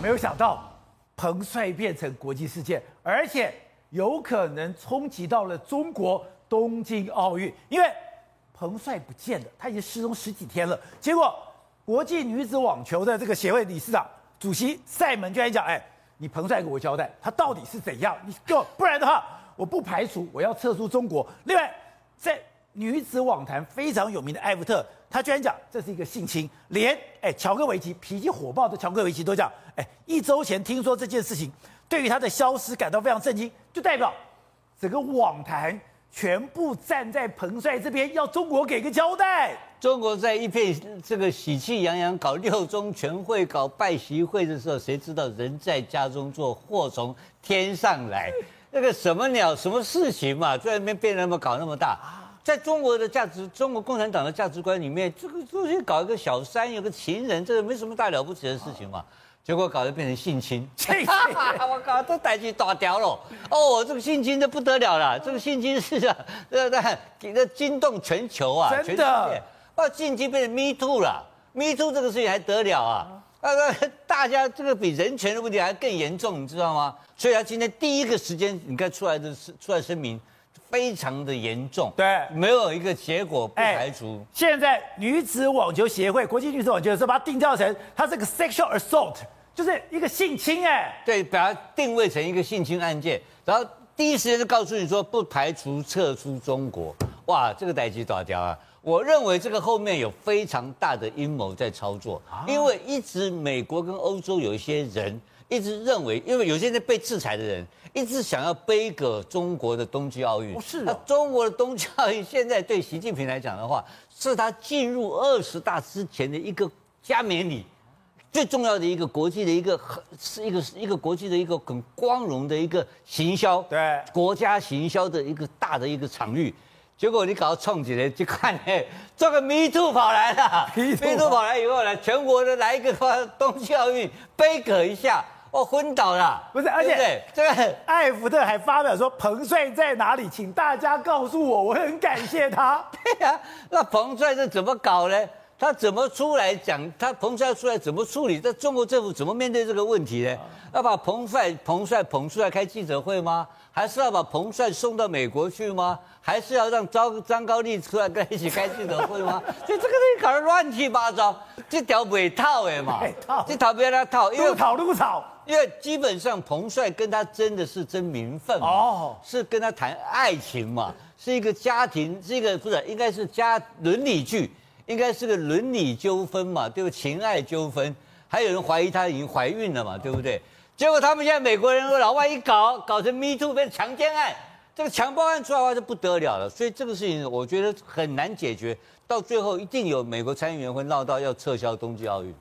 没有想到，彭帅变成国际事件，而且有可能冲击到了中国东京奥运，因为彭帅不见了，他已经失踪十几天了。结果，国际女子网球的这个协会理事长、主席赛门居然讲：“哎，你彭帅给我交代，他到底是怎样？你给我，不然的话，我不排除我要撤出中国。”另外，在女子网坛非常有名的艾弗特。他居然讲这是一个性侵，连哎乔戈维奇脾气火爆的乔戈维奇都讲，哎一周前听说这件事情，对于他的消失感到非常震惊，就代表整个网坛全部站在彭帅这边，要中国给个交代。中国在一片这个喜气洋洋搞六中全会、搞拜习会的时候，谁知道人在家中坐，祸从天上来，那个什么鸟什么事情嘛，在那边变那么搞那么大。在中国的价值，中国共产党的价值观里面，这个东西搞一个小三，有个情人，这个没什么大了不起的事情嘛。结果搞得变成性侵，我靠，都逮起打掉了。哦，这个性侵的不得了了，这个性侵是啊，对不对？给它惊动全球啊，真的。哦，性侵变成 Me Too 了，Me Too 这个事情还得了啊？啊，大家这个比人权的问题还更严重，你知道吗？所以他今天第一个时间，你看出来的是出来声明。非常的严重，对，没有一个结果，不排除。欸、现在女子网球协会、国际女子网球是把它定调成，它是个 sexual assault，就是一个性侵，哎，对，把它定位成一个性侵案件，然后第一时间就告诉你说，不排除撤出中国。哇，这个代志大条啊！我认为这个后面有非常大的阴谋在操作，啊、因为一直美国跟欧洲有一些人一直认为，因为有些人被制裁的人。一直想要杯葛中国的冬季奥运，不是啊。那中国的冬季奥运现在对习近平来讲的话，是他进入二十大之前的一个加冕礼，最重要的一个国际的一个很是一个一个国际的一个很光荣的一个行销，对，国家行销的一个大的一个场域。结果你搞到冲击了，就看哎，这个 Me Too 跑来了，Me Too 跑来以后呢，全国的来一个冬季奥运杯葛一下。哦，昏倒了，不是，而且这个艾福特还发表说彭帅在哪里，请大家告诉我，我很感谢他。对呀、啊，那彭帅是怎么搞呢？他怎么出来讲？他彭帅出来怎么处理？这中国政府怎么面对这个问题呢？要把彭帅彭帅捧出来开记者会吗？还是要把彭帅送到美国去吗？还是要让张张高丽出来跟他一起开记者会吗？就这个东西搞得乱七八糟，这条尾套哎嘛，这条不要他套，因为草。因为基本上彭帅跟他争的是争名分嘛，哦，是跟他谈爱情嘛，是一个家庭，是一个不是应该是家伦理剧，应该是个伦理纠纷嘛，对不对？情爱纠纷，还有人怀疑他已经怀孕了嘛，对不对？结果他们现在美国人和老外一搞，搞成 Me Too 变强奸案，这个强暴案出来的话就不得了了，所以这个事情我觉得很难解决，到最后一定有美国参议员会闹到要撤销冬季奥运。